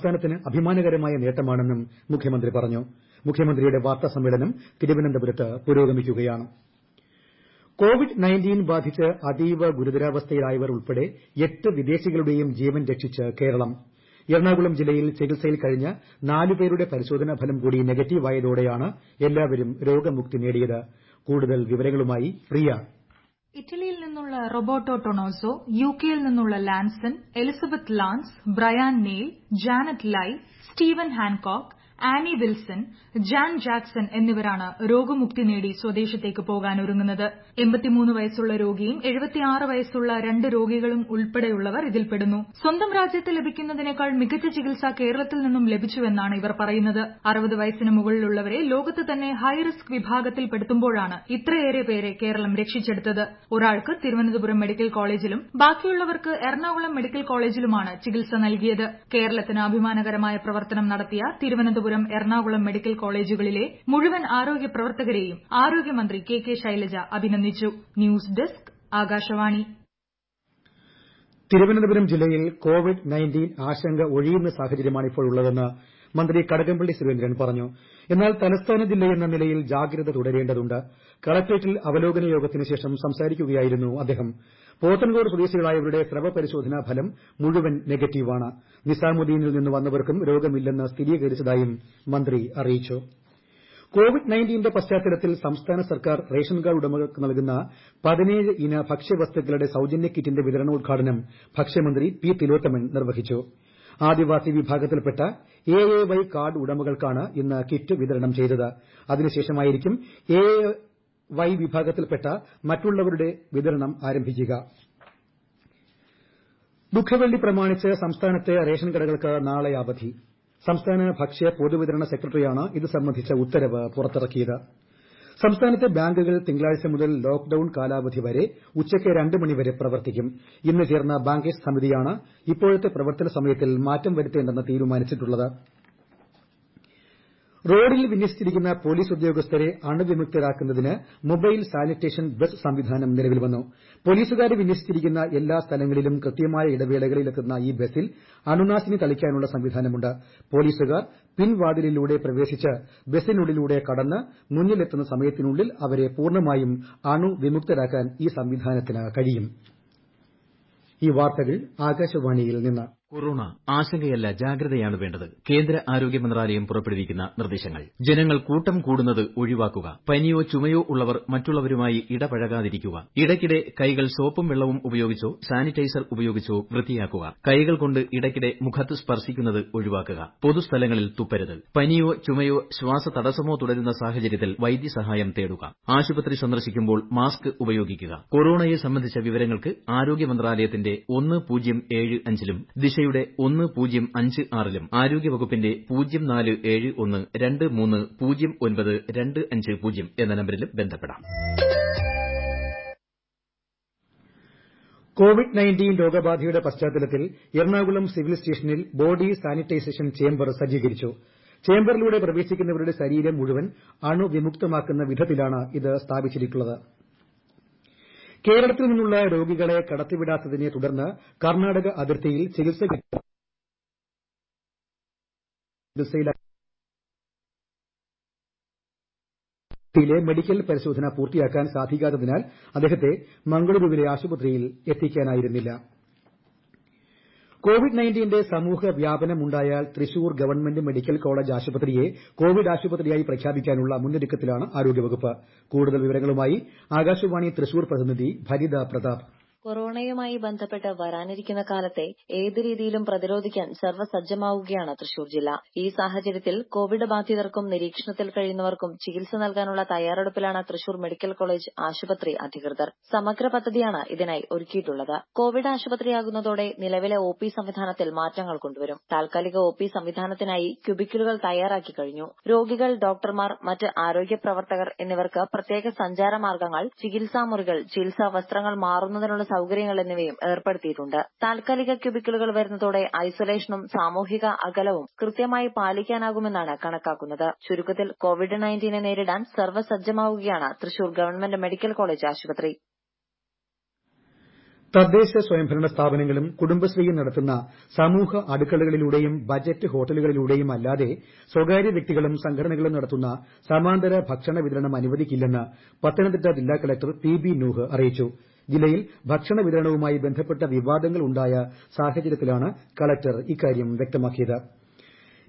സംസ്ഥാനത്തിന് അഭിമാനകരമായ നേട്ടമാണെന്നും മുഖ്യമന്ത്രി പറഞ്ഞു. മുഖ്യമന്ത്രിയുടെ വാർത്താ സമ്മേളനം തിരുവനന്തപുരത്ത് പുരോഗമിക്കുകയാണ്. കോവിഡ് ബാധിച്ച് അതീവ ഗുരുതരാവസ്ഥയിലായവർ ഉൾപ്പെടെ എട്ട് വിദേശികളുടെയും ജീവൻ രക്ഷിച്ച് കേരളം. എറണാകുളം ജില്ലയിൽ ചികിത്സയിൽ കഴിഞ്ഞ നാല് പേരുടെ പരിശോധനാ ഫലം കൂടി നെഗറ്റീവായതോടെയാണ് എല്ലാവരും രോഗമുക്തി നേടിയത്. കൂടുതൽ വിവരങ്ങളുമായി പ്രിയ ഇറ്റലിയിൽ നിന്നുള്ള റോബർട്ടോ ടൊണോസോ യുകെയിൽ നിന്നുള്ള Lanson Elizabeth Lance Brian Neil Janet Lai Steven Hancock Annie Wilson Jan Jackson എന്നിവരാണ് രോഗമുക്തി നേടി സ്വദേശത്തേക്ക് പോകാനൊരുങ്ങുന്നത് വയസ്സുള്ള രോഗിയും വയസ്സുള്ള രണ്ട് രോഗികളും ഉൾപ്പെടെയുള്ളവർ ഇതിൽപ്പെടുന്നു. സ്വന്തം രാജ്യത്ത് ലഭിക്കുന്നതിനേക്കാൾ മികച്ച ചികിത്സ കേരളത്തിൽ നിന്നും ലഭിച്ചുവെന്നാണ് ഇവർ പറയുന്നത്. വയസ്സിന് മുകളിലുള്ളവരെ ലോകത്ത് തന്നെ ഹൈ ഹൈറിസ്ക് വിഭാഗത്തിൽപ്പെടുത്തുമ്പോഴാണ് ഇത്രയേറെ പേരെ കേരളം രക്ഷിച്ചെടുത്തത്. ഒരാൾക്ക് തിരുവനന്തപുരം മെഡിക്കൽ കോളേജിലും ബാക്കിയുള്ളവർക്ക് എറണാകുളം മെഡിക്കൽ കോളേജിലുമാണ് ചികിത്സ നൽകിയത്. കേരളത്തിന് അഭിമാനകരമായ പ്രവർത്തനം നടത്തിയ തിരുവനന്തപുരം എറണാകുളം മെഡിക്കൽ കോളേജുകളിലെ മുഴുവൻ ആരോഗ്യ പ്രവർത്തകരെയും ആരോഗ്യമന്ത്രി കെ കെ ശൈലജ അഭിനന്ദിച്ചു. News desk Akashvani. തിരുവനന്തപുരം ജില്ലയിൽ കോവിഡ് ആശങ്ക ഒഴിയുന്ന സാഹചര്യമാണ് ഇപ്പോഴുള്ളതെന്ന് മന്ത്രി കടകംപള്ളി സുരേന്ദ്രൻ പറഞ്ഞു. എന്നാൽ തലസ്ഥാന ജില്ലയെന്ന നിലയിൽ ജാഗ്രത തുടരേണ്ടതുണ്ട്. കളക്ട്രേറ്റിൽ അവലോകന യോഗത്തിന് ശേഷം സംസാരിക്കുകയായിരുന്നു അദ്ദേഹം. പോത്തൻകോട് സ്വദേശികളായവരുടെ സ്രവ പരിശോധനാ ഫലം മുഴുവൻ നെഗറ്റീവാണ്. നിസാമുദ്ദീനിൽ നിന്ന് വന്നവർക്കും രോഗമില്ലെന്ന് സ്ഥിരീകരിച്ചതായും മന്ത്രി അറിയിച്ചു. കോവിഡ് നയന്റീന്റെ പശ്ചാത്തലത്തിൽ സംസ്ഥാന സർക്കാർ റേഷൻ കാർഡ് ഉടമകൾക്ക് നൽകുന്ന പതിനേഴ് ഇന ഭക്ഷ്യവസ്തുക്കളുടെ സൌജന്യ കിറ്റിന്റെ വിതരണോദ്ഘാടനം ഭക്ഷ്യമന്ത്രി പി തിലോത്തമൻ നിർവഹിച്ചു. ആദിവാസി വിഭാഗത്തിൽപ്പെട്ട എ എ വൈ കാർഡ് ഉടമകൾക്കാണ് ഇന്ന് കിറ്റ് വിതരണം ചെയ്തത്. അതിനുശേഷമായിരിക്കും എ വൈ വിഭാഗത്തിൽപ്പെട്ട മറ്റുള്ളവരുടെ വിതരണം ആരംഭിക്കുക. ദുഃഖവെള്ളി പ്രമാണിച്ച് സംസ്ഥാനത്തെ റേഷൻ കടകൾക്ക് നാളെ അവധി. സംസ്ഥാന ഭക്ഷ്യ പൊതുവിതരണ സെക്രട്ടറിയാണ് ഇത് സംബന്ധിച്ച ഉത്തരവ് പുറത്തിറക്കിയത്. സംസ്ഥാനത്തെ ബാങ്കുകൾ തിങ്കളാഴ്ച മുതൽ ലോക്ഡൌൺ കാലാവധി വരെ ഉച്ചയ്ക്ക് രണ്ട് മണിവരെ പ്രവർത്തിക്കും. ഇന്ന് ചേർന്ന ബാങ്കേഴ്സ് സമിതിയാണ് ഇപ്പോഴത്തെ പ്രവർത്തന സമയത്തിൽ മാറ്റം വരുത്തേണ്ടെന്ന് തീരുമാനിച്ചിട്ടുള്ളത്. റോഡിൽ വിന്യസിച്ചിരിക്കുന്ന പോലീസ് ഉദ്യോഗസ്ഥരെ അണുവിമുക്തരാക്കുന്നതിന് മൊബൈൽ സാനിറ്റേഷൻ ബസ് സംവിധാനം നിലവിൽ വന്നു. പോലീസുകാരെ വിന്യസിച്ചിരിക്കുന്ന എല്ലാ സ്ഥലങ്ങളിലും കൃത്യമായ ഇടവേളകളിൽ എത്തുന്ന ഈ ബസിൽ അണുനാശിനി തളിക്കാനുള്ള സംവിധാനമുണ്ട്. പോലീസുകാർ പിൻവാതിലിലൂടെ പ്രവേശിച്ച് ബസിനുള്ളിലൂടെ കടന്ന് മുന്നിലെത്തുന്ന സമയത്തിനുള്ളിൽ അവരെ പൂർണമായും അണുവിമുക്തരാക്കാൻ ഈ സംവിധാനത്തിന് കഴിയും. കൊറോണ ആശങ്കയല്ല ജാഗ്രതയാണ് വേണ്ടത്. കേന്ദ്ര ആരോഗ്യ മന്ത്രാലയം പുറപ്പെടുവിക്കുന്ന നിർദ്ദേശങ്ങൾ. ജനങ്ങൾ കൂട്ടം കൂടുന്നത് ഒഴിവാക്കുക. പനിയോ ചുമയോ ഉള്ളവർ മറ്റുള്ളവരുമായി ഇടപഴകാതിരിക്കുക. ഇടയ്ക്കിടെ കൈകൾ സോപ്പും വെള്ളവും ഉപയോഗിച്ചോ സാനിറ്റൈസർ ഉപയോഗിച്ചോ വൃത്തിയാക്കുക. കൈകൾ കൊണ്ട് ഇടയ്ക്കിടെ മുഖത്ത് സ്പർശിക്കുന്നത് ഒഴിവാക്കുക. പൊതുസ്ഥലങ്ങളിൽ തുപ്പരുത്. പനിയോ ചുമയോ ശ്വാസതടസ്സമോ തുടരുന്ന സാഹചര്യത്തിൽ വൈദ്യസഹായം തേടുക. ആശുപത്രി സന്ദർശിക്കുമ്പോൾ മാസ്ക് ഉപയോഗിക്കുക. കൊറോണയെ സംബന്ധിച്ച വിവരങ്ങൾക്ക് ആരോഗ്യ മന്ത്രാലയത്തിന്റെ ഒന്ന് പൂജ്യം ഏഴ് അഞ്ചിലും ദിശയുടെ ഒന്ന് പൂജ്യം അഞ്ച് ആറിലും ആരോഗ്യവകുപ്പിന്റെ പൂജ്യം നാല് ഏഴ് ഒന്ന് രണ്ട് മൂന്ന് പൂജ്യം ഒൻപത് രണ്ട് അഞ്ച് പൂജ്യം എന്ന നമ്പരിലും ബന്ധപ്പെടാം. കോവിഡ് നയന്റീൻ രോഗബാധയുടെ പശ്ചാത്തലത്തിൽ എറണാകുളം സിവിൽ സ്റ്റേഷനിൽ ബോഡി സാനിറ്റൈസേഷൻ ചേംബർ സജ്ജീകരിച്ചു. ചേംബറിലൂടെ പ്രവേശിക്കുന്നവരുടെ ശരീരം മുഴുവൻ അണുവിമുക്തമാക്കുന്ന വിധത്തിലാണ് ഇത് സ്ഥാപിച്ചിട്ടുള്ളത് കേരളത്തിൽ നിന്നുള്ള രോഗികളെ കടത്തിവിടാത്തതിനെ തുടർന്ന് കർണാടക അതിർത്തിയിൽ ചികിത്സയിലെ മെഡിക്കൽ പരിശോധന പൂർത്തിയാക്കാൻ സാധിക്കാത്തതിനാൽ അദ്ദേഹത്തെ മംഗളൂരുവിലെ ആശുപത്രിയിൽ എത്തിക്കാനായിരുന്നില്ല. കോവിഡ് സമൂഹ വ്യാപനമുണ്ടായാൽ തൃശൂർ ഗവൺമെന്റ് മെഡിക്കൽ കോളേജ് ആശുപത്രിയെ കോവിഡ് ആശുപത്രിയായി പ്രഖ്യാപിക്കാനുള്ള മുന്നൊരുക്കത്തിലാണ് ആരോഗ്യവകുപ്പ്. കൂടുതൽ വിവരങ്ങളുമായി ആകാശവാണി തൃശൂർ പ്രതിനിധി ഭരിത പ്രതാപ്. കൊറോണയുമായി ബന്ധപ്പെട്ട് വരാനിരിക്കുന്ന കാലത്തെ ഏത് രീതിയിലും പ്രതിരോധിക്കാൻ സർവസജ്ജമാവുകയാണ് തൃശൂർ ജില്ല. ഈ സാഹചര്യത്തിൽ കോവിഡ് ബാധിതർക്കും നിരീക്ഷണത്തിൽ കഴിയുന്നവർക്കും ചികിത്സ നൽകാനുള്ള തയ്യാറെടുപ്പിലാണ് തൃശൂർ മെഡിക്കൽ കോളേജ് ആശുപത്രി അധികൃതർ. സമഗ്ര പദ്ധതിയാണ് ഇതിനായി ഒരുക്കിയിട്ടുള്ളത്. കോവിഡ് ആശുപത്രിയാകുന്നതോടെ നിലവിലെ ഒ പി സംവിധാനത്തിൽ മാറ്റങ്ങൾ കൊണ്ടുവരും. താൽക്കാലിക ഒ പി സംവിധാനത്തിനായി ക്യൂബിക്കിളുകൾ തയ്യാറാക്കി കഴിഞ്ഞു. രോഗികൾ ഡോക്ടർമാർ മറ്റ് ആരോഗ്യ പ്രവർത്തകർ എന്നിവർക്ക് പ്രത്യേക സഞ്ചാരമാർഗങ്ങൾ ചികിത്സാ മുറികൾ ചികിത്സാ വസ്ത്രങ്ങൾ മാറുന്നതിനുള്ള സൌകര്യങ്ങൾ എന്നിവയും ഏർപ്പെടുത്തിയിട്ടുണ്ട്. താൽക്കാലിക ക്യൂബിക്കിളുകൾ വരുന്നതോടെ ഐസൊലേഷനും സാമൂഹിക അകലവും കൃത്യമായി പാലിക്കാനാകുമെന്നാണ് കണക്കാക്കുന്നത്. ചുരുക്കത്തിൽ കോവിഡ് നയന്റീനെ നേരിടാൻ സർവസജ്ജമാവുകയാണ് തൃശൂർ ഗവൺമെന്റ് മെഡിക്കൽ കോളേജ് ആശുപത്രി. തദ്ദേശ സ്വയംഭരണ സ്ഥാപനങ്ങളും കുടുംബശ്രീയും നടത്തുന്ന സമൂഹ അടുക്കളകളിലൂടെയും ബജറ്റ് ഹോട്ടലുകളിലൂടെയും അല്ലാതെ സ്വകാര്യ വ്യക്തികളും സംഘടനകളും നടത്തുന്ന സമാന്തര ഭക്ഷണ വിതരണം അനുവദിക്കില്ലെന്ന് പത്തനംതിട്ട ജില്ലാ കളക്ടർ പി ബി നൂഹ് അറിയിച്ചു. ജില്ലയിൽ ഭക്ഷണ വിതരണവുമായി ബന്ധപ്പെട്ട വിവാദങ്ങൾ ഉണ്ടായ സാഹചര്യത്തിലാണ് കളക്ടർ ഇക്കാര്യം വ്യക്തമാക്കിയത്.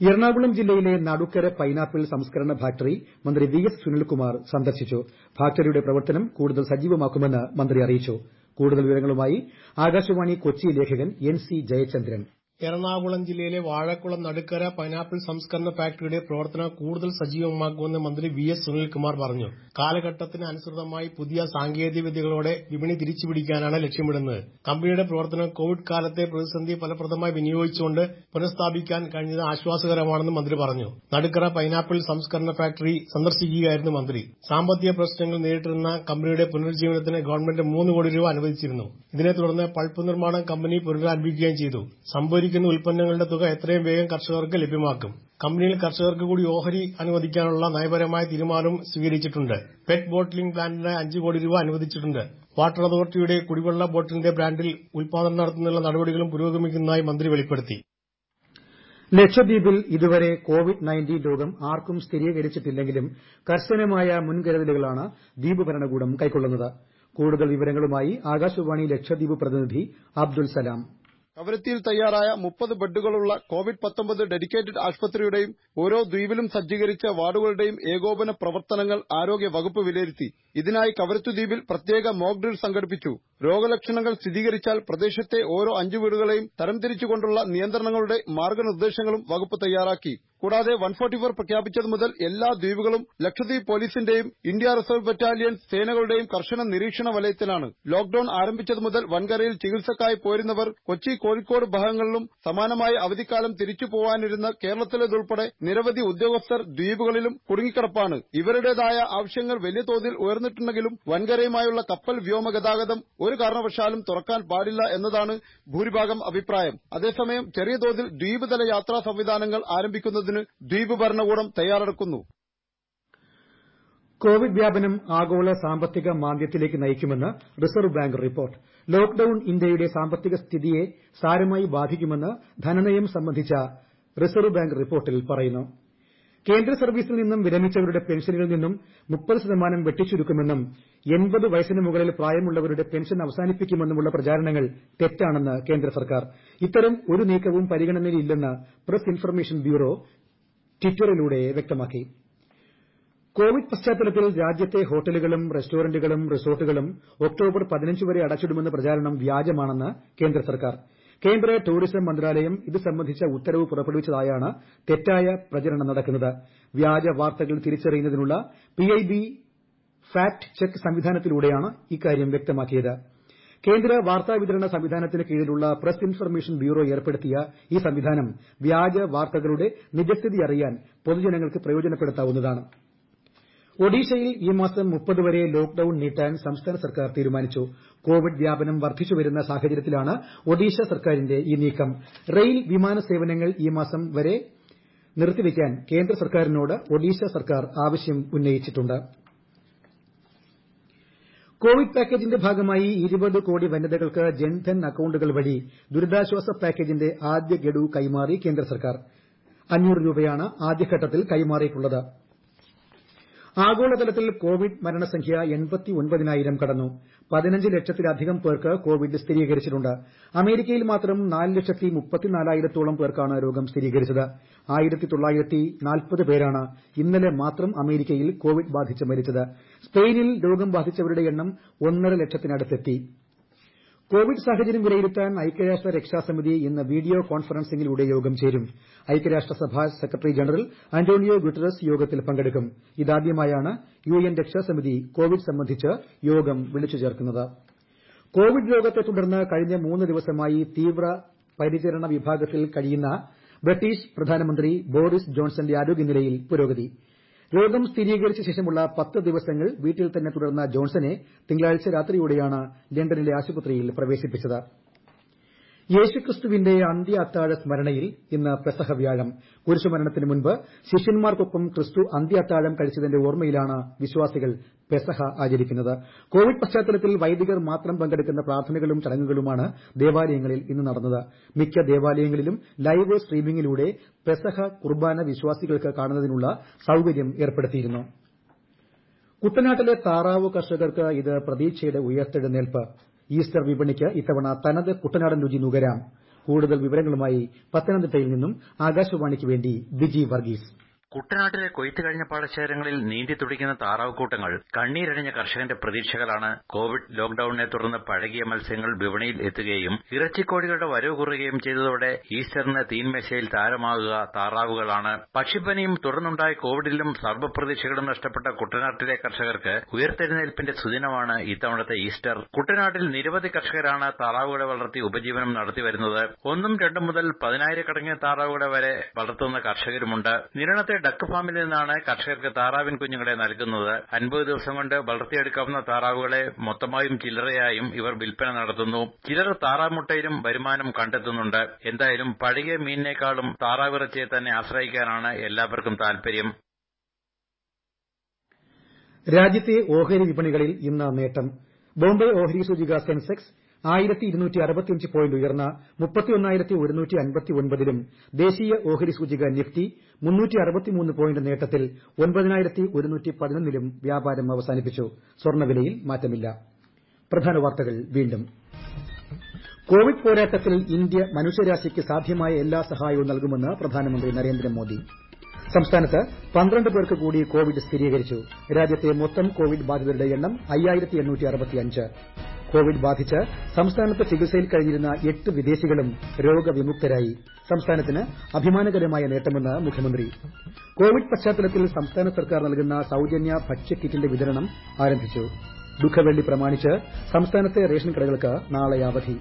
എറണാകുളം ജില്ലയിലെ നടുക്കര പൈനാപ്പിൾ സംസ്കരണ ഫാക്ടറി മന്ത്രി വി എസ് സുനിൽകുമാർ സന്ദർശിച്ചു. ഫാക്ടറിയുടെ പ്രവർത്തനം കൂടുതൽ സജീവമാക്കുമെന്ന് മന്ത്രി അറിയിച്ചു. കൂടുതൽ വിവരങ്ങളുമായി ആകാശവാണി കൊച്ചി ലേഖകൻ എൻ സി ജയചന്ദ്രൻ. എറണാകുളം ജില്ലയിലെ വാഴക്കുളം നടുക്കര പൈനാപ്പിൾ സംസ്കരണ ഫാക്ടറിയുടെ പ്രവർത്തനം കൂടുതൽ സജീവമാക്കുമെന്ന് മന്ത്രി വി എസ് സുനിൽകുമാർ പറഞ്ഞു. കാലഘട്ടത്തിന് അനുസൃതമായി പുതിയ സാങ്കേതിക വിദ്യകളോടെ വിപണി തിരിച്ചുപിടിക്കാനാണ് ലക്ഷ്യമിടുന്നത്. കമ്പനിയുടെ പ്രവർത്തനം കോവിഡ് കാലത്തെ പ്രതിസന്ധി ഫലപ്രദമായി വിനിയോഗിച്ചുകൊണ്ട് പുനഃസ്ഥാപിക്കാൻ കഴിഞ്ഞത് ആശ്വാസകരമാണെന്ന് മന്ത്രി പറഞ്ഞു. നടുക്കര പൈനാപ്പിൾ സംസ്കരണ ഫാക്ടറി സന്ദർശിക്കുകയായിരുന്നു മന്ത്രി. സാമ്പത്തിക പ്രശ്നങ്ങൾ നേരിട്ടിരുന്ന കമ്പനിയുടെ പുനരുജ്ജീവനത്തിന് ഗവൺമെന്റ് മൂന്ന് കോടി രൂപ അനുവദിച്ചിരുന്നു. ഇതിനെ തുടർന്ന് പൾപ്പ് നിർമ്മാണം കമ്പനി പുനരാരംഭിക്കുകയും ചെയ്തു. സംഭരിക്കുന്ന ഉൽപ്പന്നങ്ങളുടെ തുക എത്രയും വേഗം കർഷകർക്ക് ലഭ്യമാക്കും. കമ്പനിയിൽ കർഷകർക്ക് കൂടി ഓഹരി അനുവദിക്കാനുള്ള നയപരമായ തീരുമാനവും സ്വീകരിച്ചിട്ടുണ്ട്. പെറ്റ് ബോട്ടിലിംഗ് പ്ലാന്റിന് അഞ്ച് കോടി രൂപ അനുവദിച്ചിട്ടുണ്ട്. വാട്ടർ അതോറിറ്റിയുടെ കുടിവെള്ള ബോട്ടിലിന്റെ ബ്രാൻഡിൽ ഉൽപാദനം നടത്തുന്നതിനുള്ള നടപടികളും പുരോഗമിക്കുന്നതായി മന്ത്രി വെളിപ്പെടുത്തി. ലക്ഷദ്വീപിൽ ഇതുവരെ കോവിഡ് രോഗം ആർക്കും സ്ഥിരീകരിച്ചിട്ടില്ലെങ്കിലും കർശനമായ മുൻകരുതലുകളാണ് ദ്വീപ് ഭരണകൂടം കൈക്കൊള്ളുന്നത്. കൂടുതൽ വിവരങ്ങളുമായി ആകാശവാണി ലക്ഷദ്വീപ് പ്രതിനിധി അബ്ദുൾ സലാം. കവരത്തിയിൽ തയ്യാറായ മുപ്പത് ബെഡുകളുള്ള കോവിഡ് പത്തൊമ്പത് ഡെഡിക്കേറ്റഡ് ആശുപത്രിയുടെയും ഓരോ ദ്വീപിലും സജ്ജീകരിച്ച വാർഡുകളുടെയും ഏകോപന പ്രവർത്തനങ്ങൾ ആരോഗ്യ വകുപ്പ് വിലയിരുത്തി. ഇതിനായി കവരത്തി ദ്വീപിൽ പ്രത്യേക മോക്ക് ഡ്രിൽ സംഘടിപ്പിച്ചു. രോഗലക്ഷണങ്ങൾ സ്ഥിരീകരിച്ചാൽ പ്രദേശത്തെ ഓരോ അഞ്ചു വീടുകളെയും തരംതിരിച്ചുകൊണ്ടുള്ള നിയന്ത്രണങ്ങളുടെ മാർഗനിർദ്ദേശങ്ങളും വകുപ്പ് തയ്യാറാക്കി. കൂടാതെ പ്രഖ്യാപിച്ചത് മുതൽ എല്ലാ ദ്വീപുകളും ലക്ഷദ്വീപ് പോലീസിന്റെയും ഇന്ത്യ റിസർവ് ബറ്റാലിയൻ സേനകളുടെയും കർശന നിരീക്ഷണ വലയത്തിലാണ്. ലോക്ഡൌൺ ആരംഭിച്ചത് മുതൽ വൻകരയിൽ ചികിത്സക്കായി പോരുന്നവർ കൊച്ചി കോഴിക്കോട് ഭാഗങ്ങളിലും സമാനമായ അവധിക്കാലം തിരിച്ചു പോവാനിരുന്ന കേരളത്തിലേതുൾപ്പെടെ നിരവധി ഉദ്യോഗസ്ഥർ ദ്വീപുകളിലും കുടുങ്ങിക്കിടപ്പാണ്. ഇവരുടേതായ ആവശ്യങ്ങൾ വലിയ തോതിൽ ഉയർന്നിട്ടുണ്ടെങ്കിലും വൻകരയുമായുള്ള കപ്പൽ വ്യോമ ഗതാഗതം കാരണവശാലും തുറക്കാൻ പാടില്ല എന്നതാണ് ഭൂരിഭാഗം അഭിപ്രായം. അതേസമയം ചെറിയ തോതിൽ ദ്വീപ് തല യാത്രാ സംവിധാനങ്ങൾ ആരംഭിക്കുന്നതിന് ദ്വീപ് ഭരണകൂടം തയ്യാറെടുക്കുന്നു. കോവിഡ് വ്യാപനം ആഗോള സാമ്പത്തിക മാന്ദ്യത്തിലേക്ക് നയിക്കുമെന്ന് റിസർവ് ബാങ്ക് റിപ്പോർട്ട്. ലോക്ഡൌൺ ഇന്ത്യയുടെ സാമ്പത്തിക സ്ഥിതിയെ സാരമായി ബാധിക്കുമെന്ന് ധനനയം സംബന്ധിച്ച റിസർവ് ബാങ്ക് റിപ്പോർട്ടിൽ പറയുന്നു. കേന്ദ്ര സർവീസിൽ നിന്നും വിരമിച്ചവരുടെ പെൻഷനിൽ നിന്നും മുപ്പത് ശതമാനം വെട്ടിച്ചുരുക്കുമെന്നും എൺപത് വയസ്സിന് മുകളിൽ പ്രായമുള്ളവരുടെ പെൻഷൻ അവസാനിപ്പിക്കുമെന്നുമുള്ള പ്രചാരണങ്ങൾ തെറ്റാണെന്ന് കേന്ദ്ര സർക്കാർ. ഇത്തരം ഒരു നീക്കവും പരിഗണനയിലില്ലെന്ന് പ്രസ് ഇൻഫർമേഷൻ ബ്യൂറോ ട്വിറ്ററിലൂടെ വ്യക്തമാക്കി. കോവിഡ് പശ്ചാത്തലത്തിൽ രാജ്യത്തെ ഹോട്ടലുകളും റെസ്റ്റോറന്റുകളും റിസോർട്ടുകളും ഒക്ടോബർ പതിനഞ്ച് വരെ അടച്ചിടുമെന്ന പ്രചാരണം വ്യാജമാണെന്ന് കേന്ദ്ര സർക്കാർ. കേന്ദ്ര ടൂറിസം മന്ത്രാലയം ഇത് സംബന്ധിച്ച ഉത്തരവ് പുറപ്പെടുവിച്ചതായാണ് തെറ്റായ പ്രചരണം നടക്കുന്നത്. വ്യാജ വാർത്തകൾ തിരിച്ചറിയുന്നതിനുള്ള പിഐബി ഫാക്ട് ചെക്ക് സംവിധാനത്തിലൂടെയാണ് ഇക്കാര്യം വ്യക്തമാക്കിയത്. കേന്ദ്ര വാർത്താ വിതരണ സംവിധാനത്തിന് കീഴിലുള്ള പ്രസ് ഇൻഫർമേഷൻ ബ്യൂറോ ഏർപ്പെടുത്തിയ ഈ സംവിധാനം വ്യാജ വാർത്തകളുടെ നിജസ്ഥിതി അറിയാൻ പൊതുജനങ്ങൾക്ക് പ്രയോജനപ്പെടുത്താവുന്നതാണ്. ഒഡീഷയിൽ ഈ മാസം വരെ ലോക്ഡൌൺ നീട്ടാൻ സംസ്ഥാന സർക്കാർ തീരുമാനിച്ചു. കോവിഡ് വ്യാപനം വർദ്ധിച്ചുവരുന്ന സാഹചര്യത്തിലാണ് ഒഡീഷ സർക്കാരിന്റെ ഈ നീക്കം. റെയിൽ വിമാന സേവനങ്ങൾ ഈ മാസം വരെ നിർത്തിവയ്ക്കാൻ കേന്ദ്ര സർക്കാരിനോട് ഒഡീഷ സർക്കാർ ആവശ്യം ഉന്നയിച്ചിട്ടുണ്ട്. കോവിഡ് പാക്കേജിന്റെ ഭാഗമായി ഇരുപത് കോടി വനിതകൾക്ക് ജൻധൻ അക്കൌണ്ടുകൾ വഴി ദുരിതാശ്വാസ പാക്കേജിന്റെ ആദ്യ ഗഡു കൈമാറി കേന്ദ്ര സർക്കാർ. അഞ്ഞൂറ് രൂപയാണ് ആദ്യഘട്ടത്തിൽ കൈമാറിയിട്ടുള്ളത്. ആഗോളതലത്തിൽ കോവിഡ് മരണസംഖ്യ ലക്ഷത്തിലധികം പേർക്ക് കോവിഡ് സ്ഥിരീകരിച്ചിട്ടുണ്ട്. അമേരിക്കയിൽ മാത്രം നാല് ലക്ഷത്തി മുപ്പത്തിനാലായിരത്തോളം പേർക്കാണ് രോഗം സ്ഥിരീകരിച്ചത്. പേരാണ് ഇന്നലെ മാത്രം അമേരിക്കയിൽ കോവിഡ് ബാധിച്ച് മരിച്ചത്. സ്പെയിനിൽ രോഗം ബാധിച്ചവരുടെ എണ്ണം ഒന്നര ലക്ഷത്തിനടുത്തെത്തി. കോവിഡ് സാഹചര്യം വിലയിരുത്താൻ ഐക്യരാഷ്ട്ര രക്ഷാസമിതി ഇന്ന് വീഡിയോ കോൺഫറൻസിംഗിലൂടെ യോഗം ചേരും. ഐക്യരാഷ്ട്രസഭ സെക്രട്ടറി ജനറൽ അന്റോണിയോ ഗുട്ടറസ് യോഗത്തിൽ പങ്കെടുക്കും. ഇതാദ്യമായാണ് യു എൻ രക്ഷാസമിതി കോവിഡ് സംബന്ധിച്ച് യോഗം വിളിച്ചു ചേർക്കുന്നത്. കോവിഡ് രോഗത്തെ തുടർന്ന് കഴിഞ്ഞ മൂന്ന് ദിവസമായി തീവ്ര പരിചരണ വിഭാഗത്തിൽ കഴിയുന്ന ബ്രിട്ടീഷ് പ്രധാനമന്ത്രി ബോറിസ് ജോൺസന്റെ ആരോഗ്യനിലയിൽ പുരോഗതി. രോഗം സ്ഥിരീകരിച്ച ശേഷമുള്ള പത്ത് ദിവസങ്ങൾ വീട്ടിൽ തന്നെ തുടർന്ന ജോൺസനെ തിങ്കളാഴ്ച രാത്രിയോടെയാണ് ലണ്ടനിലെ ആശുപത്രിയിൽ പ്രവേശിപ്പിച്ചത് യേശുക്രിസ്തുവിന്റെ അന്ത്യ അത്താഴ സ്മരണയിൽ ഇന്ന് പെസഹ വ്യാഴം കുരിശുമരണത്തിന് മുൻപ് ശിഷ്യന്മാർക്കൊപ്പം ക്രിസ്തു അന്ത്യ അത്താഴം കഴിച്ചതിന്റെ ഓർമ്മയിലാണ് വിശ്വാസികൾ പെസഹ ആചരിക്കുന്നത്. കോവിഡ് പശ്ചാത്തലത്തിൽ വൈദികർ മാത്രം പങ്കെടുക്കുന്ന പ്രാർത്ഥനകളും ചടങ്ങുകളുമാണ് ദേവാലയങ്ങളിൽ ഇന്ന് നടന്നത്. മിക്ക ദേവാലയങ്ങളിലും ലൈവ് സ്ട്രീമിംഗിലൂടെ പെസഹ കുർബാന വിശ്വാസികൾക്ക് കാണുന്നതിനുള്ള സൌകര്യം ഏർപ്പെടുത്തിയിരുന്നു. കുട്ടനാട്ടിലെ താറാവ് കർഷകർക്ക് ഇത് പ്രതീക്ഷയുടെ ഉയർത്തെഴുന്നേൽപ്പ്. ഈസ്റ്റർ വിപണിക്ക് ഇത്തവണ തനത് കുട്ടനാടൻ രുചി നുകരാം. കൂടുതൽ വിവരങ്ങളുമായി പത്തനംതിട്ടയിൽ നിന്നും ആകാശവാണിക്ക് വേണ്ടി ബിജി വർഗീസ്. കുട്ടനാട്ടിലെ കൊയ്ത്ത് കഴിഞ്ഞ പാടശേഖരങ്ങളിൽ നീന്തി തുടിക്കുന്ന താറാവുകൂട്ടങ്ങൾ കണ്ണീരണിഞ്ഞ കർഷകന്റെ പ്രതീക്ഷകളാണ് കോവിഡ് ലോക്ഡൌണിനെ തുടർന്ന് പഴകിയ മത്സ്യങ്ങൾ വിപണിയിൽ എത്തുകയും ഇറച്ചിക്കോഴികളുടെ വരവ് കുറയുകയും ചെയ്തതോടെ ഈസ്റ്ററിന് തീൻമേശയിൽ താരമാകുക താറാവുകളാണ്. പക്ഷിപ്പനിയും തുടർന്നുണ്ടായ കോവിഡിലും സർവപ്രതീക്ഷകളും നഷ്ടപ്പെട്ട കുട്ടനാട്ടിലെ കർഷകർക്ക് ഉയർത്തെഴുന്നേൽപ്പിന്റെ സുദിനമാണ് ഇത്തവണത്തെ ഈസ്റ്റർ. കുട്ടനാട്ടിൽ നിരവധി കർഷകരാണ് താറാവുകളെ വളർത്തി ഉപജീവനം നടത്തിവരുന്നത്. ഒന്നും രണ്ടും മുതൽ പതിനായിരക്കടങ്ങിയ താറാവുകളെ വരെ വളർത്തുന്ന കർഷകരുമുണ്ട്. നിരണത്തെ ഡക്ക് ഫാമിൽ നിന്നാണ് കർഷകർക്ക് താറാവിൻ കുഞ്ഞുങ്ങളെ നൽകുന്നത്. അൻപത് ദിവസം കൊണ്ട് വളർത്തിയെടുക്കാവുന്ന താറാവുകളെ മൊത്തമായും ചില്ലറയായും ഇവർ വിൽപ്പന നടത്തുന്നു. ചിലർ താറാവ് മുട്ടയിലും വരുമാനം കണ്ടെത്തുന്നുണ്ട്. എന്തായാലും പഴകിയ മീനിനേക്കാളും താറാവിറച്ചിയെ തന്നെ ആശ്രയിക്കാനാണ് എല്ലാവർക്കും താൽപര്യം. രാജ്യത്തെ ഓഹരി വിപണികളിൽ ഇന്ന് നേട്ടം. ബോംബെ ഓഹരി സൂചിക സെൻസെക്സ് ലും ദേശീയ ഓഹരി സൂചിക നിഫ്റ്റി പോയിന്റ് നേട്ടത്തിൽ ലും വ്യാപാരം അവസാനിപ്പിച്ചു. സ്വർണവിലയിൽ മാറ്റമില്ല. കോവിഡ് പോരാട്ടത്തിൽ ഇന്ത്യ മനുഷ്യരാശിക്ക് സാധ്യമായ എല്ലാ സഹായവും നൽകുമെന്ന് പ്രധാനമന്ത്രി നരേന്ദ്രമോദി. സംസ്ഥാനത്ത് പന്ത്രണ്ട് പേർക്ക് കൂടി കോവിഡ് സ്ഥിരീകരിച്ചു. രാജ്യത്തെ മൊത്തം കോവിഡ് ബാധിതരുടെ എണ്ണം അയ്യായിരത്തി കോവിഡ് ബാധിച്ച് സംസ്ഥാനത്ത് ചികിത്സയിൽ കഴിഞ്ഞിരുന്ന എട്ട് വിദേശികളും രോഗവിമുക്തരായി. സംസ്ഥാനത്തിന് അഭിമാനകരമായ നേട്ടമെന്ന് മുഖ്യമന്ത്രി. കോവിഡ് പശ്ചാത്തലത്തിൽ സംസ്ഥാന സർക്കാർ നൽകുന്ന സൌജന്യ ഭക്ഷ്യക്കിറ്റിന്റെ വിതരണം ആരംഭിച്ചു. ദുഃഖവെള്ളി പ്രമാണിച്ച് സംസ്ഥാനത്തെ റേഷൻ കടകൾക്ക് നാളെ അവധി.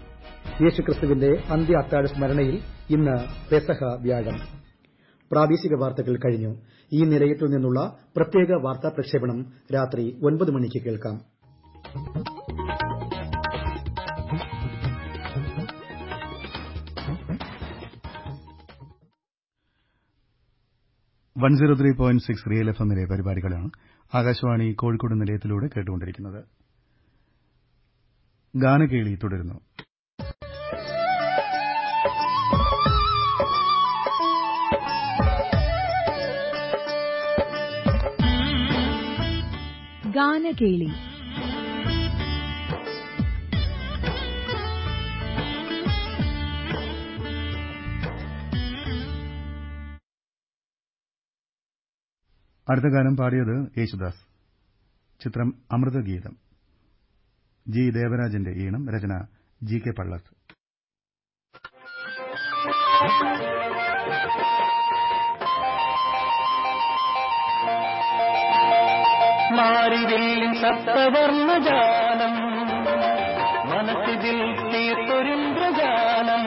യേശുക്രിസ്തുവിന്റെ അന്ത്യ അത്താഴ സ്മരണയിൽ ഇന്ന് പെസഹ വ്യാഴം. ഈ നിലയത്തിൽ നിന്നുള്ള പ്രത്യേക വാർത്താ പ്രക്ഷേപണം രാത്രി ഒൻപത് മണിക്ക് കേൾക്കാം. One zero three point six Real F എമ്മിലെ പരിപാടികളാണ് ആകാശവാണി കോഴിക്കോട് നിലയത്തിലൂടെ കേട്ടുകൊണ്ടിരിക്കുന്നത്. ഗാനകേളി തുടരുന്നു. ഗാനകേളി അടുത്ത ഗാനം പാടിയത് യേശുദാസ്. ചിത്രം അമൃതഗീതം. ജി. ദേവരാജന്റെ ഈണം. രചന ജി. കെ. പള്ളത്ത്. മാറിവില്ലിൻ സപ്തവർണജാലം മനസ്സിതിൽ തീർത്തൊരിന്ദ്രജാലം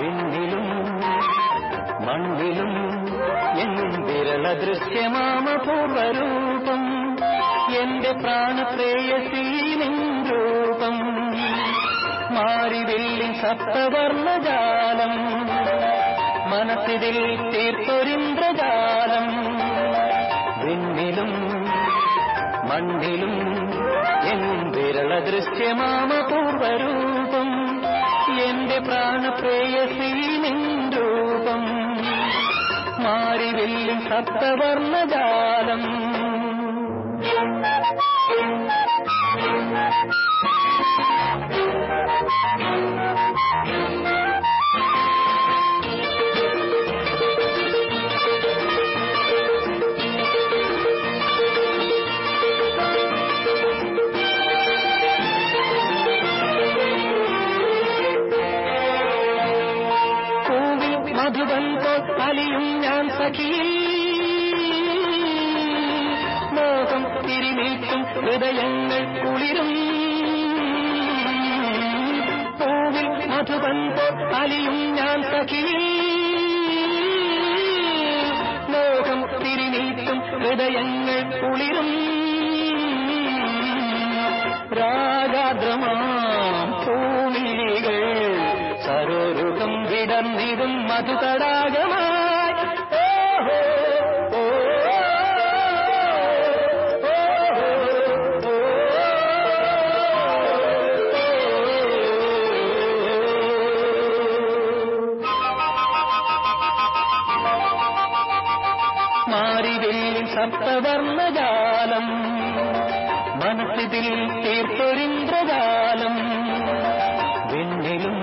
വിണ്ണിലും മണ്ണിലും വിരള ദൃശ്യമാമ പൂർവരൂപം എന്റെ പ്രാണപ്രേയസീ നിൻ രൂപം മാറിവില്ലിൻ സപ്തവർണജാലം. മനസ്സിതിൽ തീർത്തൊരിന്ദ്രജാലം. വിണ്ണിലും മണ്ണിലും എന്തിരള ദൃശ്യമാമപൂർവരൂപം ദൃശ്യമാമ പൂർവരൂപം എന്റെ പ്രാണപ്രേയസീ മാറിവില്ലും സപ്തവർണജാലം. പൂവിൽ മധുവൻ പോൽ അലിയും സഖി മോഹം തിരിനീട്ടും ഹൃദയങ്ങൾ കുളിരും. പൂവിൽ പോൽ അലിയും ഞാൻ സഖി മോഹം തിരിനീട്ടും ഹൃദയങ്ങൾ കുളിരും. രാഗാദ്രമാം പൂമിഴികൾ മാറിവില്ലിൻ സപ്തവർണജാലം മനസ്സിതിൽ തീർത്തൊരിന്ദ്രജാലം. വെണ്ണിലും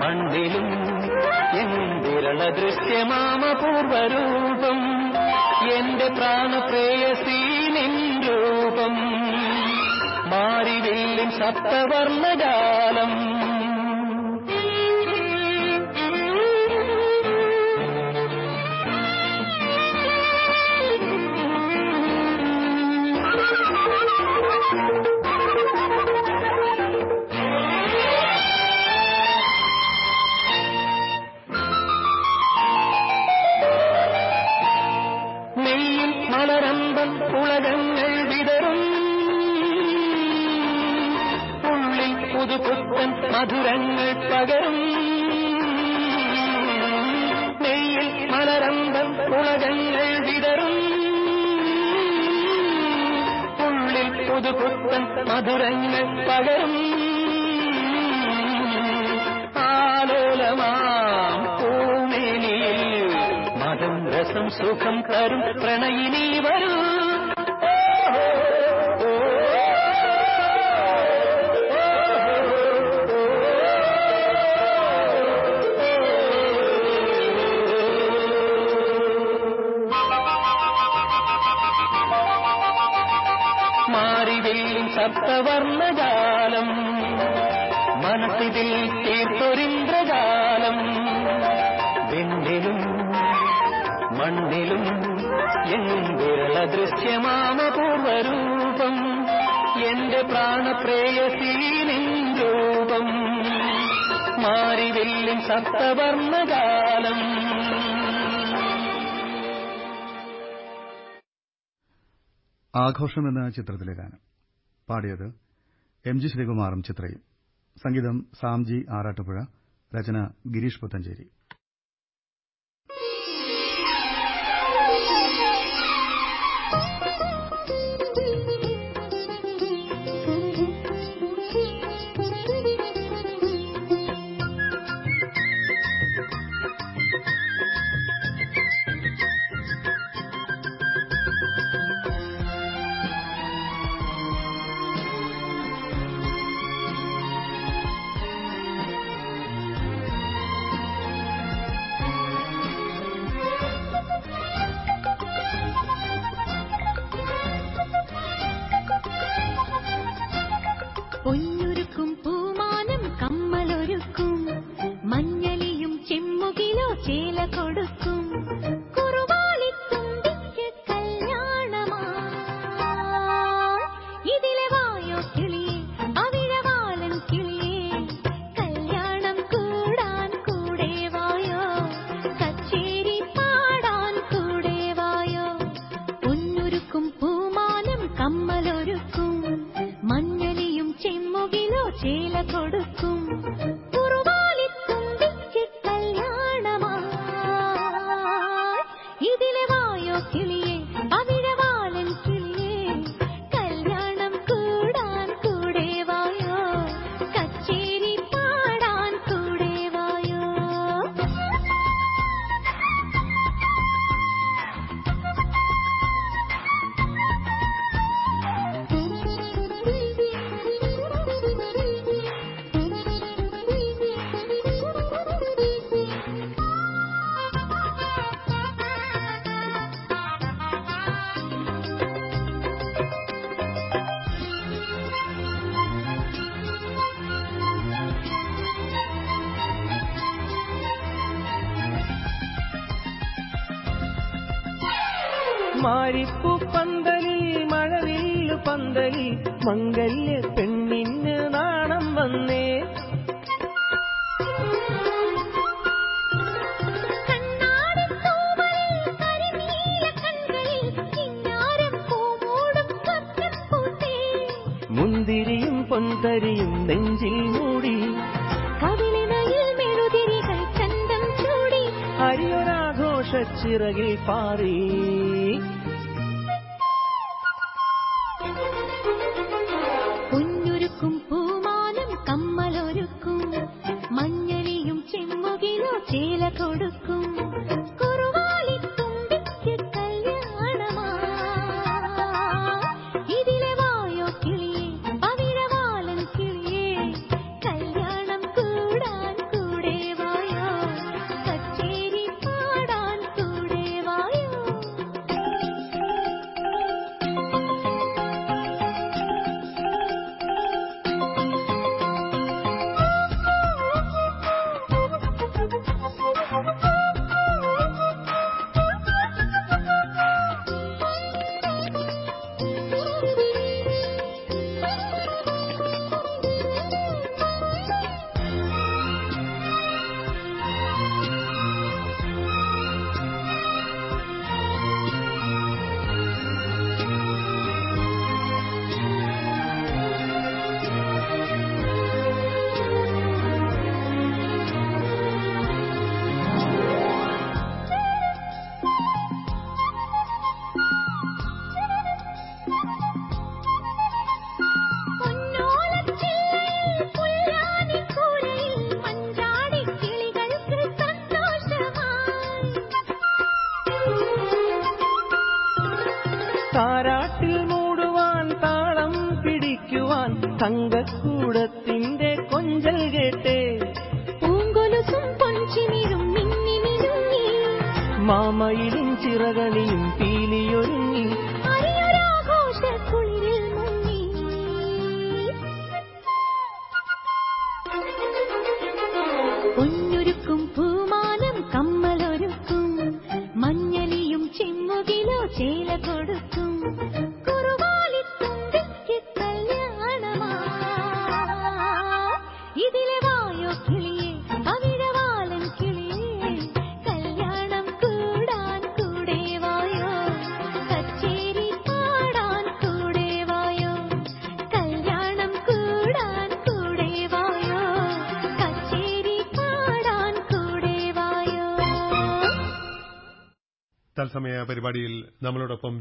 മണ്ണിലും എന്തിരള ദൃശ്യമാമപൂർവരൂപം എന്റെ പ്രാണപ്രേയസീ രൂപം മാറിവില്ലിൻ സപ്തവർണജാലം നെയ്യിൽ പകരും നെയ്യിൽ മലരമ്പം ഉളകങ്ങൾ വിതറും. ഉള്ളിൽ പുതുപുത്തൻ മധുരങ്ങൾ പകരും. ആലോലമാം പൂമേനിയിൽ മതം രസം സുഖം തരും പ്രണയിനി വരൂ. മാറിവില്ലിൻ സപ്തവർണജാലം മനസ്സിതിൽ തീർത്തൊരിന്ദ്രജാലം വെണ്ണിലും മണ്ണിലും എന്തിരള ദൃശ്യമാമപൂർവരൂപം എന്റെ പ്രാണപ്രേയസീ നിൻ രൂപം. മാറിവില്ലിൻ സപ്തവർണജാലം ആഘോഷം എന്ന ചിത്രത്തിലെ ഗാനം. പാടിയത് എം ജി ശ്രീകുമാറും ചിത്രയും. സംഗീതം സാംജി ആറാട്ടുപുഴ. രചന ഗിരീഷ് പുത്തഞ്ചേരി. 不一 മാരിപ്പൂ പന്തലിൽ മഴവില്ലു പന്തലിൽ മംഗല്യ പെണ്ണിന് നാണം വന്നേ. മുന്തിരിയും പൊന്തരിയും നെഞ്ചിൽ മൂടി. കവിളിനയിൽ മെഴുതിരികൾ ചന്തം ചൂടി. ഹരിയൊരാഘോഷച്ചിറകിൽ പാറി.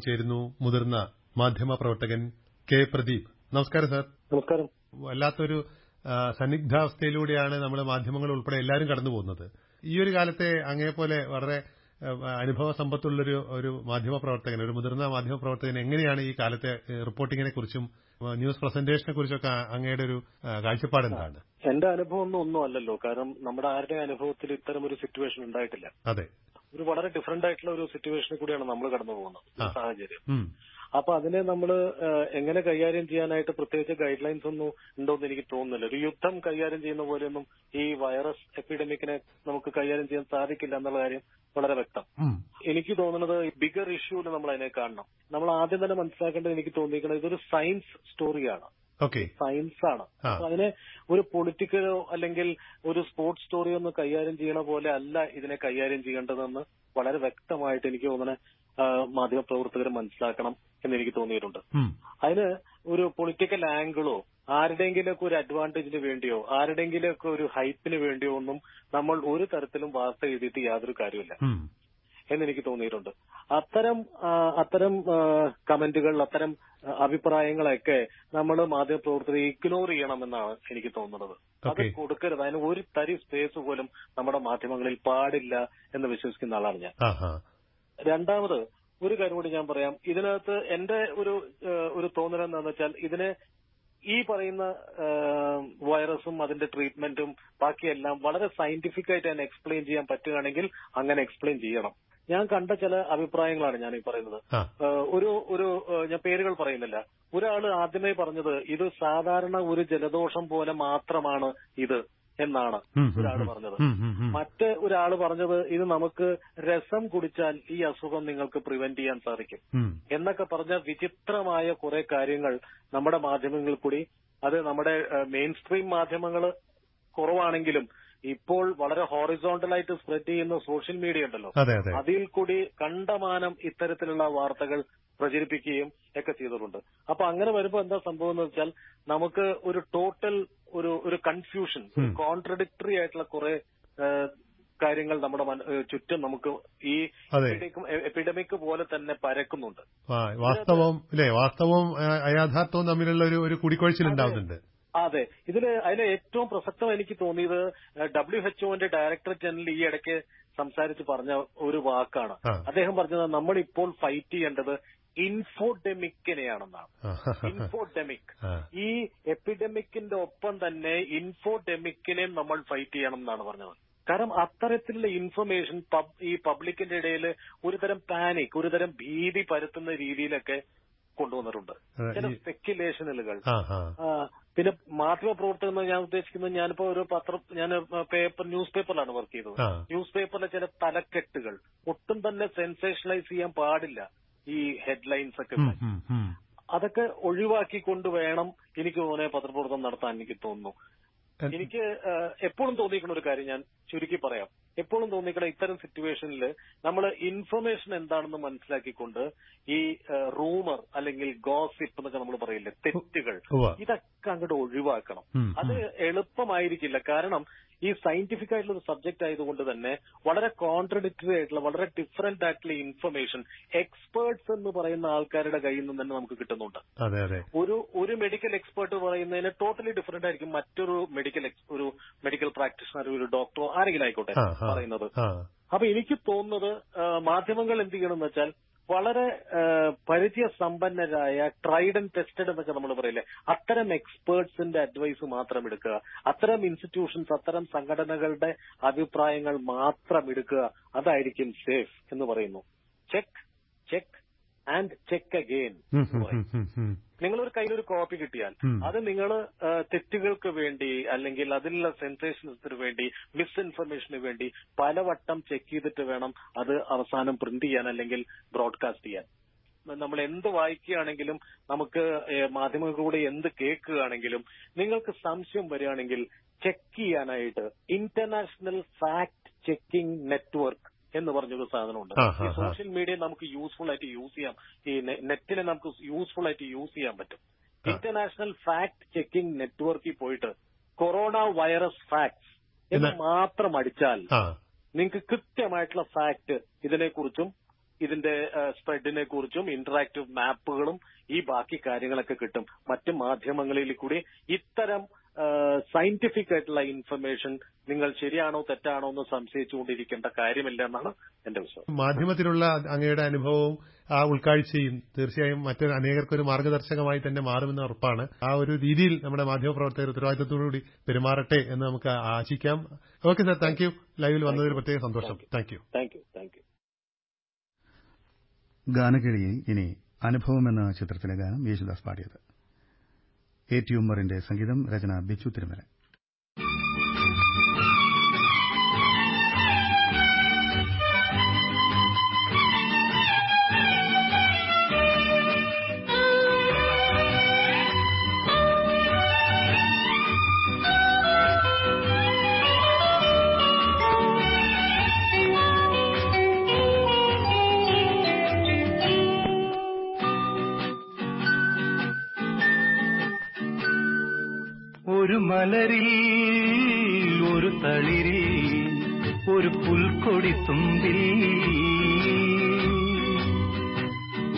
ചേരുന്നു മുതിർന്ന മാധ്യമപ്രവർത്തകൻ കെ പ്രദീപ്. നമസ്കാരം സാർ. നമസ്കാരം. വല്ലാത്തൊരു സന്നിഗ്ധാവസ്ഥയിലൂടെയാണ് നമ്മൾ മാധ്യമങ്ങൾ ഉൾപ്പെടെ എല്ലാവരും കടന്നു പോകുന്നത്. ഈ ഒരു കാലത്തെ അങ്ങേപോലെ വളരെ അനുഭവ സമ്പത്തുള്ളൊരു ഒരു മാധ്യമപ്രവർത്തകൻ ഒരു മുതിർന്ന മാധ്യമപ്രവർത്തകൻ എങ്ങനെയാണ് ഈ കാലത്തെ റിപ്പോർട്ടിങ്ങിനെ കുറിച്ചും ന്യൂസ് പ്രസന്റേഷനെ കുറിച്ചൊക്കെ അങ്ങയുടെ ഒരു കാഴ്ചപ്പാട് എന്താണ്? എന്റെ അനുഭവം ഒന്നും ഒന്നും അല്ലല്ലോ. കാരണം നമ്മുടെ ആരുടെ അനുഭവത്തിൽ ഇത്തരം ഒരു സിറ്റുവേഷൻ ഉണ്ടായിട്ടില്ല. അതെ. ഒരു വളരെ ഡിഫറെന്റ് ആയിട്ടുള്ള ഒരു സിറ്റുവേഷനിൽ കൂടിയാണ് നമ്മൾ കടന്നു പോകുന്നത്. സാഹചര്യം. അപ്പൊ അതിനെ നമ്മൾ എങ്ങനെ കൈകാര്യം ചെയ്യാനായിട്ട് പ്രത്യേകിച്ച് ഗൈഡ് ലൈൻസ് ഒന്നും ഉണ്ടോന്ന് എനിക്ക് തോന്നുന്നില്ല. ഒരു യുദ്ധം കൈകാര്യം ചെയ്യുന്ന പോലെയൊന്നും ഈ വൈറസ് എപ്പിഡമിക്കിനെ നമുക്ക് കൈകാര്യം ചെയ്യാൻ സാധിക്കില്ല എന്നുള്ള കാര്യം വളരെ വ്യക്തം. എനിക്ക് തോന്നുന്നത് ബിഗർ ഇഷ്യൂൽ നമ്മൾ അതിനെ കാണണം. നമ്മൾ ആദ്യം തന്നെ മനസ്സിലാക്കേണ്ടത് എനിക്ക് തോന്നിയിരിക്കുന്നത് ഇതൊരു സയൻസ് സ്റ്റോറിയാണ് സയൻസ് ആണ്. അപ്പൊ അതിനെ ഒരു പൊളിറ്റിക്കലോ അല്ലെങ്കിൽ ഒരു സ്പോർട്സ് സ്റ്റോറിയോ ഒന്ന് കൈകാര്യം ചെയ്യണ പോലെ അല്ല ഇതിനെ കൈകാര്യം ചെയ്യേണ്ടതെന്ന് വളരെ വ്യക്തമായിട്ട് എനിക്ക് തോന്നുന്ന മാധ്യമപ്രവർത്തകർ മനസ്സിലാക്കണം എന്ന് എനിക്ക് തോന്നിയിട്ടുണ്ട്. അതിന് ഒരു പൊളിറ്റിക്കൽ ആംഗിളോ ആരുടെയെങ്കിലൊക്കെ ഒരു അഡ്വാന്റേജിന് വേണ്ടിയോ ആരുടെയെങ്കിലൊക്കെ ഒരു ഹൈപ്പിന് വേണ്ടിയോ ഒന്നും നമ്മൾ ഒരു തരത്തിലും വാർത്ത എഴുതിയിട്ട് യാതൊരു കാര്യമില്ല ഉം. എന്നെനിക്ക് തോന്നിയിട്ടുണ്ട്. അത്തരം അത്തരം കമന്റുകൾ അത്തരം അഭിപ്രായങ്ങളൊക്കെ നമ്മൾ മാധ്യമപ്രവർത്തകർ ഇഗ്നോർ ചെയ്യണമെന്നാണ് എനിക്ക് തോന്നുന്നത്. അത് കൊടുക്കരുത്. അതിന് ഒരു തരി സ്പേസ് പോലും നമ്മുടെ മാധ്യമങ്ങളിൽ പാടില്ല എന്ന് വിശ്വസിക്കുന്ന ആളാണ് ഞാൻ. രണ്ടാമത് ഒരു കാര്യം കൂടി ഞാൻ പറയാം. ഇതിനകത്ത് എന്റെ ഒരു ഒരു തോന്നൽ എന്താണെന്ന് വെച്ചാൽ ഇതിനെ ഈ പറയുന്ന വൈറസും അതിന്റെ ട്രീറ്റ്മെന്റും ബാക്കിയെല്ലാം വളരെ സയന്റിഫിക് ആയിട്ട് തന്നെ എക്സ്പ്ലെയിൻ ചെയ്യാൻ പറ്റുകയാണെങ്കിൽ അങ്ങനെ എക്സ്പ്ലെയിൻ ചെയ്യണം. ഞാൻ കണ്ട ചില അഭിപ്രായങ്ങളാണ് ഞാൻ ഈ പറയുന്നത്. ഒരു ഒരു ഞാൻ പേരുകൾ പറയുന്നില്ല. ഒരാൾ ആദ്യമേ പറഞ്ഞത് ഇത് സാധാരണ ഒരു ജലദോഷം പോലെ മാത്രമാണ് ഇത് എന്നാണ് ഒരാൾ പറഞ്ഞത്. മറ്റ് ഒരാൾ പറഞ്ഞത് ഇത് നമുക്ക് രസം കുടിച്ചാൽ ഈ അസുഖം നിങ്ങൾക്ക് പ്രിവെന്റ് ചെയ്യാൻ സാധിക്കും. എന്നൊക്കെ പറഞ്ഞ വിചിത്രമായ കുറെ കാര്യങ്ങൾ നമ്മുടെ മാധ്യമങ്ങളിൽ കൂടി അത് നമ്മുടെ മെയിൻ സ്ട്രീം മാധ്യമങ്ങൾ കുറവാണെങ്കിലും ഇപ്പോൾ വളരെ ഹോറിസോണ്ടലായിട്ട് സ്പ്രെഡ് ചെയ്യുന്ന സോഷ്യൽ മീഡിയ ഉണ്ടല്ലോ. അതെ അതെ. അതിൽ കൂടി കണ്ടമാനം ഇത്തരത്തിലുള്ള വാർത്തകൾ പ്രചരിപ്പിക്കുകയും ഒക്കെ ചെയ്തിട്ടുണ്ട്. അപ്പൊ അങ്ങനെ വരുമ്പോ എന്താ സംഭവം എന്ന് വെച്ചാൽ നമുക്ക് ഒരു ടോട്ടൽ ഒരു ഒരു കൺഫ്യൂഷൻ കോൺട്രഡിക്ടറി ആയിട്ടുള്ള കുറെ കാര്യങ്ങൾ നമ്മുടെ ചുറ്റും നമുക്ക് ഈ. എപ്പിഡമിക് പോലെ തന്നെ പരക്കുന്നുണ്ട്. വാസ്തവം വാസ്തവവും അയാഥാർത്ഥവും തമ്മിലുള്ള ഒരു ഒരു കൂടിക്കൊഴിച്ചിൽ ഉണ്ടാവുന്നുണ്ട്. അതെ. ഇതിൽ അതിലെ ഏറ്റവും പ്രസക്തം എനിക്ക് തോന്നിയത് ഡബ്ല്യു എച്ച് ഒന്റെ ഡയറക്ടർ ജനറൽ ഈ ഇടയ്ക്ക് സംസാരിച്ച് പറഞ്ഞ ഒരു വാക്കാണ്. അദ്ദേഹം പറഞ്ഞത് നമ്മൾ ഇപ്പോൾ ഫൈറ്റ് ചെയ്യേണ്ടത് ഇൻഫോഡെമിക്കിനെയാണെന്നാണ് ഇൻഫോഡെമിക് ഈ എപ്പിഡെമിക്കിന്റെ ഒപ്പം തന്നെ ഇൻഫോഡെമിക്കിനെയും നമ്മൾ ഫൈറ്റ് ചെയ്യണം എന്നാണ് പറഞ്ഞത്. കാരണം അത്തരത്തിലുള്ള ഇൻഫർമേഷൻ ഈ പബ്ലിക്കിന്റെ ഇടയിൽ ഒരുതരം പാനിക് ഒരുതരം ഭീതി പരത്തുന്ന രീതിയിലൊക്കെ കൊണ്ടുവന്നിട്ടുണ്ട്. ചില സ്പെക്യുലേഷനുകൾ പിന്നെ മാധ്യമ പ്രവർത്തനം എന്ന് ഞാൻ ഉദ്ദേശിക്കുന്നത് ഞാനിപ്പോ ഒരു പത്രം ഞാൻ പേപ്പർ ന്യൂസ് പേപ്പറിലാണ് വർക്ക് ചെയ്തത്. ന്യൂസ് പേപ്പറിലെ ചില തലക്കെട്ടുകൾ. ഒട്ടും തന്നെ സെൻസേഷണലൈസ് ചെയ്യാൻ പാടില്ല ഈ ഹെഡ്ലൈൻസ് ഒക്കെ. അതൊക്കെ ഒഴിവാക്കിക്കൊണ്ട് വേണം എനിക്ക് തോന്നിയ പത്രപ്രവർത്തനം നടത്താൻ എനിക്ക് തോന്നുന്നു. എനിക്ക് എപ്പോഴും തോന്നിയിരിക്കുന്ന ഒരു കാര്യം ഞാൻ ചുരുക്കി പറയാം. എപ്പോഴും തോന്നിക്കട ഇത്തരം സിറ്റുവേഷനിൽ നമ്മൾ ഇൻഫർമേഷൻ എന്താണെന്ന് മനസ്സിലാക്കിക്കൊണ്ട് ഈ റൂമർ അല്ലെങ്കിൽ ഗോസിപ്പ് എന്നൊക്കെ നമ്മൾ പറയില്ലേ തെറ്റുകൾ ഇതൊക്കെ അങ്ങോട്ട് ഒഴിവാക്കണം. അത് എളുപ്പമായിരിക്കില്ല. കാരണം ഈ സയന്റിഫിക് ആയിട്ടുള്ള ഒരു സബ്ജക്ട് ആയതുകൊണ്ട് തന്നെ വളരെ കോൺട്രഡിക്ടറി ആയിട്ടുള്ള വളരെ ഡിഫറെന്റ് ആയിട്ടുള്ള ഇൻഫർമേഷൻ എക്സ്പേർട്സ് എന്ന് പറയുന്ന ആൾക്കാരുടെ കയ്യിൽ നിന്ന് തന്നെ നമുക്ക് കിട്ടുന്നുണ്ട്. ഒരു ഒരു മെഡിക്കൽ എക്സ്പേർട്ട് പറയുന്നതിന് ടോട്ടലി ഡിഫറെന്റ് ആയിരിക്കും മറ്റൊരു മെഡിക്കൽ ഒരു മെഡിക്കൽ പ്രാക്ടീഷണർ ഒരു ഡോക്ടറോ ആരെങ്കിലും ആയിക്കോട്ടെ. പറയുന്നത്. അപ്പൊ എനിക്ക് തോന്നുന്നത് മാധ്യമങ്ങൾ എന്ത് ചെയ്യണമെന്ന് വെച്ചാൽ വളരെ പരിചയ സമ്പന്നരായ ട്രൈഡ് ആൻഡ് ടെസ്റ്റഡ് എന്നൊക്കെ നമ്മൾ പറയില്ലേ അത്തരം എക്സ്പേർട്സിന്റെ അഡ്വൈസ് മാത്രം എടുക്കുക. അത്തരം ഇൻസ്റ്റിറ്റ്യൂഷൻസ് അത്തരം സംഘടനകളുടെ അഭിപ്രായങ്ങൾ മാത്രം എടുക്കുക. അതായിരിക്കും സേഫ് എന്ന് പറയുന്നു. Check check and check again നിങ്ങളൊരു കയ്യിലൊരു കോപ്പി കിട്ടിയാൽ അത് നിങ്ങൾ തെറ്റുകൾക്ക് വേണ്ടി അല്ലെങ്കിൽ അതിലുള്ള സെൻസേഷൻസിന് വേണ്ടി മിസ്ഇൻഫർമേഷന് വേണ്ടി പലവട്ടം ചെക്ക് ചെയ്തിട്ട് വേണം അത് അവസാനം പ്രിന്റ് ചെയ്യാൻ അല്ലെങ്കിൽ ബ്രോഡ്കാസ്റ്റ് ചെയ്യാൻ. നമ്മൾ എന്ത് വായിക്കുകയാണെങ്കിലും നമുക്ക് മാധ്യമങ്ങളിലൂടെ എന്ത് കേൾക്കുകയാണെങ്കിലും നിങ്ങൾക്ക് സംശയം വരികയാണെങ്കിൽ ചെക്ക് ചെയ്യാനായിട്ട് ഇന്റർനാഷണൽ ഫാക്ട് ചെക്കിംഗ് നെറ്റ്വർക്ക് എന്ന് പറഞ്ഞൊരു സാധനമുണ്ട്. ഈ. സോഷ്യൽ മീഡിയ നമുക്ക് യൂസ്ഫുൾ ആയിട്ട് യൂസ് ചെയ്യാം. ഈ നെറ്റിനെ നമുക്ക് യൂസ്ഫുൾ ആയിട്ട് യൂസ് ചെയ്യാൻ പറ്റും. ഇന്റർനാഷണൽ ഫാക്ട് ചെക്കിംഗ് നെറ്റ്വർക്കിൽ പോയിട്ട് കൊറോണ വൈറസ് ഫാക്ട്സ് എന്ന് മാത്രം അടിച്ചാൽ നിങ്ങൾക്ക് കൃത്യമായിട്ടുള്ള ഫാക്ട് ഇതിനെക്കുറിച്ചും ഇതിന്റെ സ്പ്രെഡിനെ കുറിച്ചും ഇന്ററാക്റ്റീവ് മാപ്പുകളും ഈ ബാക്കി കാര്യങ്ങളൊക്കെ കിട്ടും. മറ്റ് മാധ്യമങ്ങളിൽ കൂടി ഇത്തരം സയന്റിഫിക് ആയിട്ടുള്ള ഇൻഫർമേഷൻ നിങ്ങൾ ശരിയാണോ തെറ്റാണോ എന്ന് സംശയിച്ചുകൊണ്ടിരിക്കേണ്ട കാര്യമില്ല എന്നാണ് എന്റെ വിശ്വാസം. മാധ്യമത്തിലുള്ള അങ്ങയുടെ അനുഭവവും ആ ഉൾക്കാഴ്ചയും തീർച്ചയായും മറ്റൊരു അനേകർക്കൊരു മാർഗദർശകമായി തന്നെ മാറുമെന്ന് ഉറപ്പാണ്. ആ ഒരു രീതിയിൽ നമ്മുടെ മാധ്യമപ്രവർത്തകർ ഉത്തരവാദിത്തത്തോടുകൂടി പെരുമാറട്ടെ എന്ന് നമുക്ക് ആശിക്കാം. Okay sir thank you. ലൈവിൽ വന്നതിൽ പ്രത്യേക സന്തോഷം. Thank you. Thank you. Thank you. ഗാനകിഴിയിൽ ഇനി അനുഭവം എന്ന ചിത്രത്തിലെ ഗാനം യേശുദാസ് പാടിയത്. എ ടി ഉമ്മറിന്റെ സംഗീതം രചന ബിച്ചു തിരുമല മലരിൽ ഒരു തളിരിൽ ഒരു പുൽക്കൊടി തുമ്പിൽ.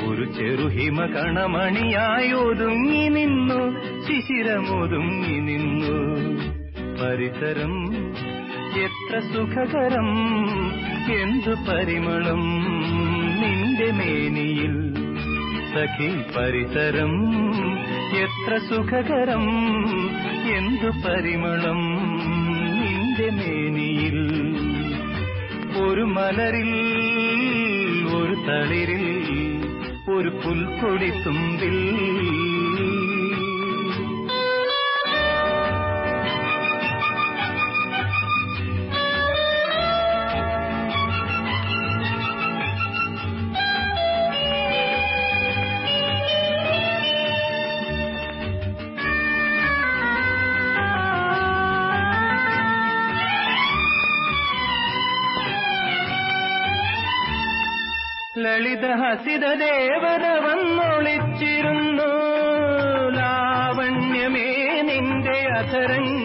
ഒരു ചെറുഹിമ കണമണിയായി ഒതുങ്ങി നിന്നു ശിശിരമൊതുങ്ങി നിന്നു. പരിസരം എത്ര സുഖകരം എന്തു പരിമളം നിന്റെ മേനിയിൽ. സഖി പരിസരം എത്ര സുഖകരം എന്തു പരിമളം നിന്റെ മേനിയിൽ? ഒരു മലരിൽ ഒരു തളിരിൽ ഒരു പുൽക്കൊടി തുമ്പിൽ ഹസിത ദേവത വന്നൊളിച്ചിരുന്നു ലാവണ്യമേ നിന്റെ അധരങ്ങളിൽ